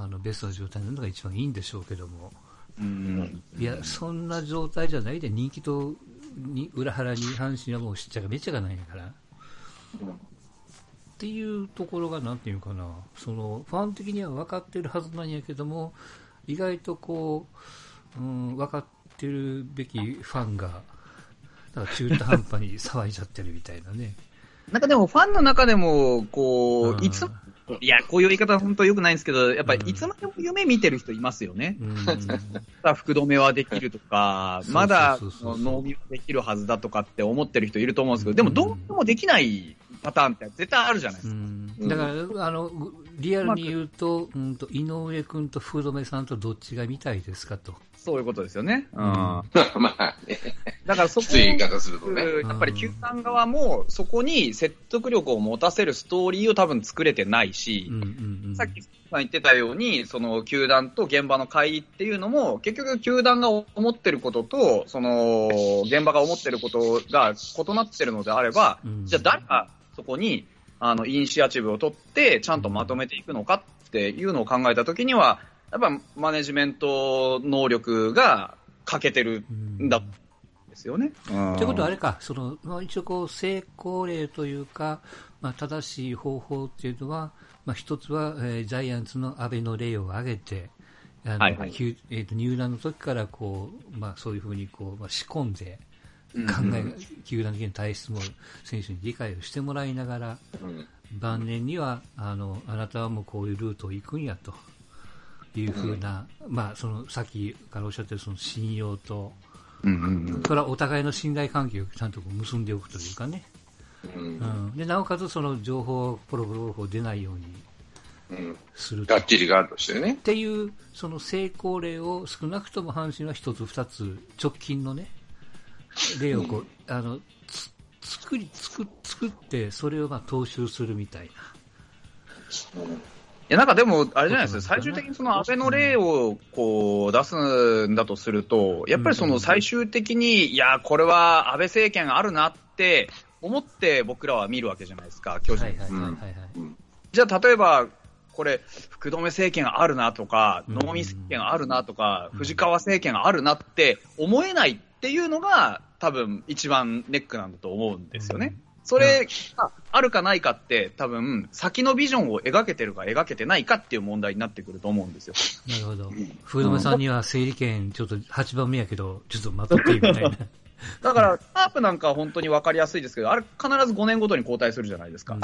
あのベストな状態なのが一番いいんでしょうけども、うん。いや、そんな状態じゃないで、人気とに裏腹に阪神はもうしっちゃかめっちゃがないんやから。っていうところが、なんていうかな、そのファン的には分かってるはずなんやけども、意外とこう、うん、分かってるべきファンが、なんか中途半端に騒いじゃってるみたいなね。なんかでも、ファンの中でも、こうんう、いつ、いや、こういう言い方は本当良くないんですけど、やっぱりいつまでも夢見てる人いますよね。うん、まだ福留はできるとか、まだそうそうそう。能見はできるはずだとかって思ってる人いると思うんですけど、でもどうしてもできないパターンって絶対あるじゃないですうか。ん。だから、あの、リアルに言うと、うんと、井上君と福留さんとどっちが見たいですかと。そういうことですよね。うん。ん まあね、だからそこきつい言い方するとね。やっぱり球団側もそこに説得力を持たせるストーリーを多分作れてないし、うんうんうん、さっきさん言ってたように、その球団と現場の会議っていうのも、結局球団が思ってることと、その現場が思ってることが異なってるのであれば、うんじゃあ誰がそこにあのイニシアチブを取って、ちゃんとまとめていくのかっていうのを考えたときには、やっぱマネジメント能力が欠けてるんだ、ですよね。ということはあれか、そのまあ、一応こう成功例というか、まあ、正しい方法っていうのは、まあ、一つは、えージャイアンツの阿部の例を挙げて、あのはいはい。きゅえーと入団の時からこう、まあ、そういうふうにこう、まあ、仕込んで、考え、球団的な体質も選手に理解をしてもらいながら、晩年にはあのあなたはもうこういうルートを行くんやというふうな、まあ、そのさっきからおっしゃってるその信用と、それはお互いの信頼関係をちゃんと結んでおくというかね、うん。でなおかつその情報ポロポロポロ出ないようにするがっちりガードしてね。っていうその成功例を少なくとも阪神は一つ二つ直近のね例をこう、あの作り作作ってそれをまあ踏襲するみたいな。いや、なんかでも、あれじゃないですか、最終的にその安倍の例をこう出すんだとすると、やっぱりその最終的に、いや、これは安倍政権あるなって思って僕らは見るわけじゃないですか、巨人。じゃあ、例えば、これ、福留政権あるなとか、能見政権あるなとか、藤川政権あるなって思えないっていうのが、多分一番ネックなんだと思うんですよね。それがあるかないかって、多分先のビジョンを描けてるか描けてないかっていう問題になってくると思うんですよ。なるほど。福留さんには整理券ちょっと8番目やけど、ちょっと待っとってみたいな。だから、カープなんかは本当に分かりやすいですけど、あれ必ず5年ごとに交代するじゃないですか。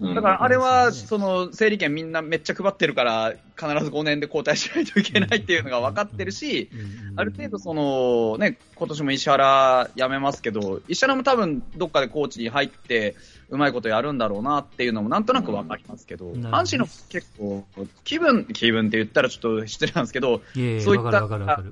だから、あれは、その、整理券みんなめっちゃ配ってるから、必ず5年で交代しないといけないっていうのが分かってるし、ある程度その、ね、今年も石原辞めますけど、石原も多分どっかでコーチに入って、うまいことやるんだろうなっていうのもなんとなく分かりますけど、うん、阪神の結構、気分、気分って言ったらちょっと失礼なんですけど、そういった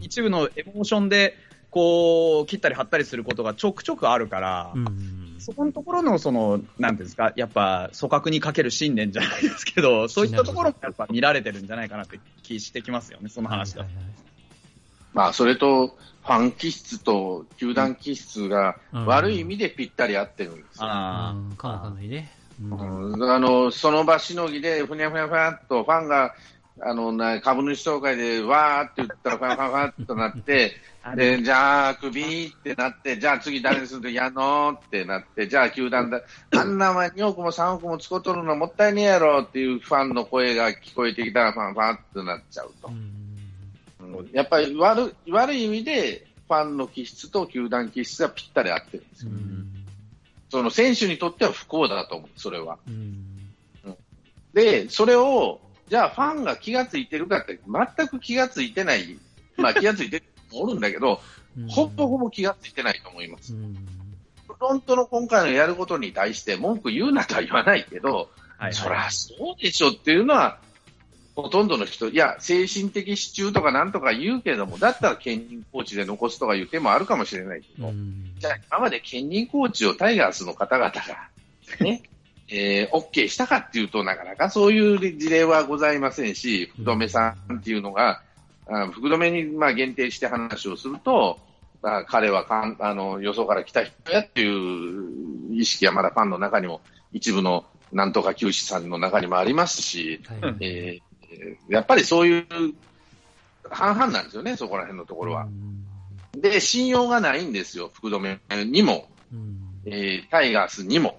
一部のエモーションで、こう、切ったり貼ったりすることがちょくちょくあるから、うん、そこのところの、その、なんですか、やっぱ、組閣にかける信念じゃないですけど、そういったところもやっぱ見られてるんじゃないかなって気してきますよね、その話だと。まあ、それと、ファン気質と球団気質が悪い意味でぴったり合ってるんですよ。うん、ああ、かなりね。うん、あの、その場しのぎで、ふにゃふにゃふにゃっとファンがあの、な株主総会でわーって言ったら、ファンファンファンとなって、で、じゃあ、クビってなって、じゃあ次誰にするとやのってなって、じゃあ球団だ、あんな2億も3億も使うとるのもったいねえやろっていうファンの声が聞こえてきたら、ファンファンってなっちゃうと。うん、やっぱり悪悪い意味で、ファンの気質と球団気質がぴったり合ってるんですよ。その選手にとっては不幸だと思う、それは。で、それを、じゃあファンが気がついてるかって、全く気がついてない、まあ 気がついてるおるんだけど、ほぼほぼ気がついてないと思います。フロントの今回のやることに対して文句言うなとは言わないけど、はい。はい、そりゃそうでしょっていうのは、ほとんどの人、いや、精神的支柱とかなんとか言うけれども、だったら兼任コーチで残すとかいう手もあるかもしれないけど、じゃあ今まで兼任コーチをタイガースの方々が、ね、えー、OK したかっていうとなかなかそういう事例はございませんし、福留さんっていうのが、あ福留にまあ限定して話をすると、まあ、彼はかんあのよそから来た人やっていう意識はまだファンの中にも一部のなんとか球児さんの中にもありますし、はい、えー、やっぱりそういう半々なんですよね、そこら辺のところは。で、信用がないんですよ、福留にも、えー、タイガースにも。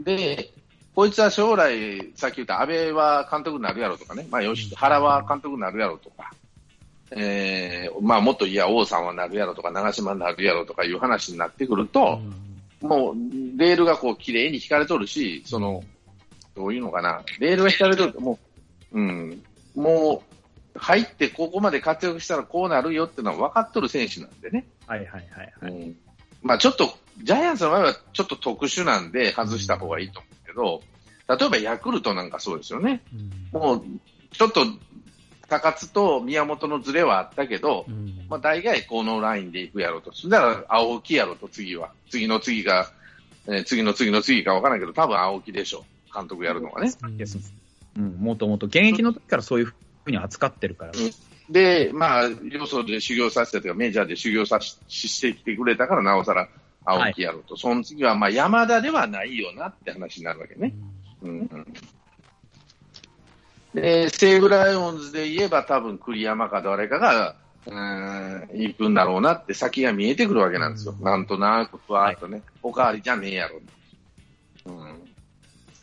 で、こいつは将来、さっき言った安倍は監督になるやろとかね、まあ、よし、原は監督になるやろとか、えー、まあ、もっといや、王さんはなるやろとか、長島になるやろとかいう話になってくると、うん、もう、レールがこう、綺麗に引かれとるし、その、どういうのかな、レールが引かれとると、もう、うん、もう、入ってここまで活躍したらこうなるよっていうのは分かっとる選手なんでね。はいはいはいはい。うん、まあちょっとジャイアンツの場合はちょっと特殊なんで外した方がいいと思うけど、例えばヤクルトなんかそうですよね。もう、ちょっと、高津と宮本のズレはあったけど、まあ大概このラインでいくやろうと。そしたら青木やろうと、次は。次の次が、えー、次の次の次かわからないけど、多分青木でしょう。監督やるのがね。うん、もともと現役の時からそういうふうに扱ってるから。で、まあ、よそで修行させてとか、メジャーで修行さししてきてくれたから、なおさら青木やろと、はい、その次はまあ山田ではないよなって話になるわけね。うん、うん、で西武ライオンズで言えば多分栗山か誰かが、うん、行くんだろうなって先が見えてくるわけなんですよ。うん、なんとなくふわっとね、はい、おかわりじゃねえやろ。うん、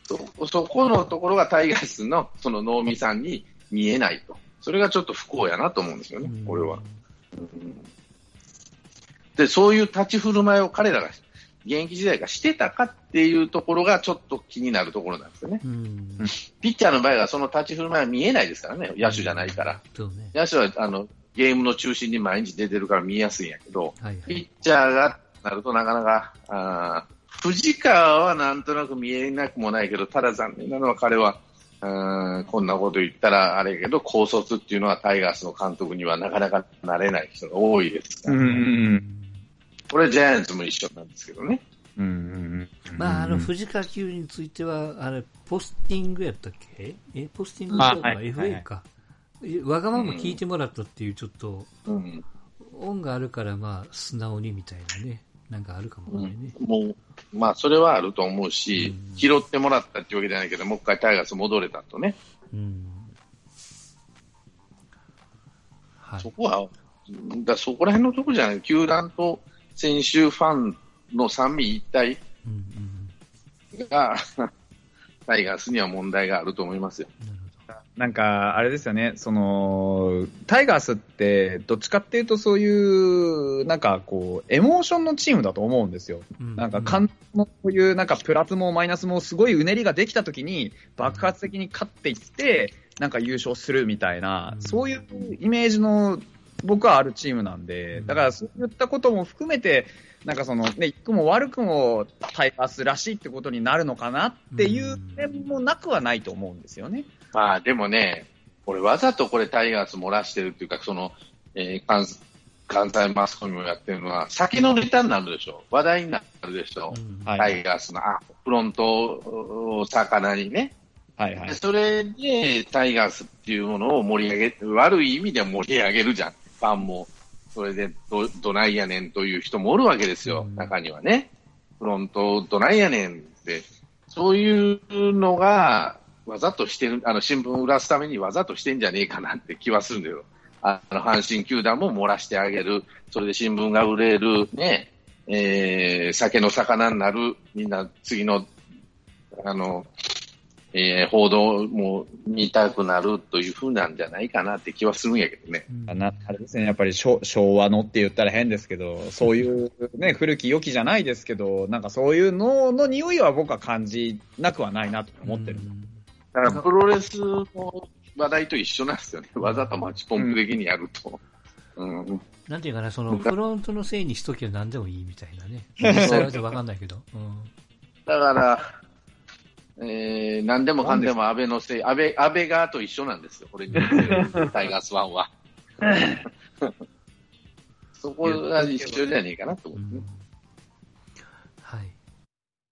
そそこのところがタイガースのその能見さんに見えないと。それがちょっと不幸やなと思うんですよね、これは。うんで、そういう立ち振る舞いを彼らが現役時代がしてたかっていうところがちょっと気になるところなんですよね。うん、ピッチャーの場合はその立ち振る舞いは見えないですからね、野手じゃないから。うんね、野手はあのゲームの中心に毎日出てるから見えやすいんやけど、はいはい、ピッチャーがなるとなかなか、あ藤川はなんとなく見えなくもないけど、ただ残念なのは彼は、うんこんなこと言ったらあれやけど、高卒っていうのはタイガースの監督にはなかなかなれない人が多いですから、うんこれジャイアンツも一緒なんですけどね。うんうんまあ、あの、藤川球については、あれ、ポスティングやったっけ？え、ポスティングか、はい、FA か、はい、わがまま聞いてもらったっていう、ちょっと、うん、恩があるから、まあ、素直にみたいなね、なんかあるかもね。うん、もう、まあ、それはあると思うし、うん、拾ってもらったっていうわけじゃないけど、もう一回タイガース戻れたとね。うん。はい、そこは、だそこら辺のところじゃない、球団と、選手ファンの三位一体が、タイガースには問題があると思いますよ。なんか、あれですよね、その、タイガースって、どっちかっていうとそういう、なんかこう、エモーションのチームだと思うんですよ。うん、なんか、監のこういう、なんかプラスもマイナスもすごいうねりができたときに、爆発的に勝っていって、なんか優勝するみたいな、うん、そういうイメージの僕はあるチームなんで、だからそういったことも含めて、なんかそのね、くも悪くもタイガースらしいってことになるのかなっていう点もなくはないと思うんですよね。まあでもね、これわざとこれタイガース漏らしてるっていうか、その、えー、関関西マスコミもやってるのは、先のネタになるでしょ。話題になるでしょ。うんはい、タイガースの、あ、フロント魚にね。はいはい。それで、タイガースっていうものを盛り上げ、悪い意味で盛り上げるじゃん。ファンも、それでど、どないやねんという人もおるわけですよ、うん、中にはね。フロントどないやねんって、そういうのが、わざとしてる、あの、新聞を売らすためにわざとしてんじゃねえかなって気はするんだよ。あの、阪神球団も漏らしてあげる。それで新聞が売れる、ね、えー、酒の魚になる、みんな次の、あの、えー、報道も見たくなるというふうなんじゃないかなって気はするんやけどね。あなあれですね、やっぱり昭和のって言ったら変ですけど、そういうね、古き良きじゃないですけど、なんかそういうのの匂いは僕は感じなくはないなと思ってる。だからプロレスの話題と一緒なんですよね。わざとマッチポンプ的にやると。うん、うん、なんていうかな、そのフロントのせいにしときゃ何でもいいみたいなね。実際はわかんないけど。うん、だから、えー、何でもか？んでも安倍のせい、安倍、安倍側と一緒なんですよ、これに、タイガースワンは。そこが一緒じゃねえかなと思って、ね。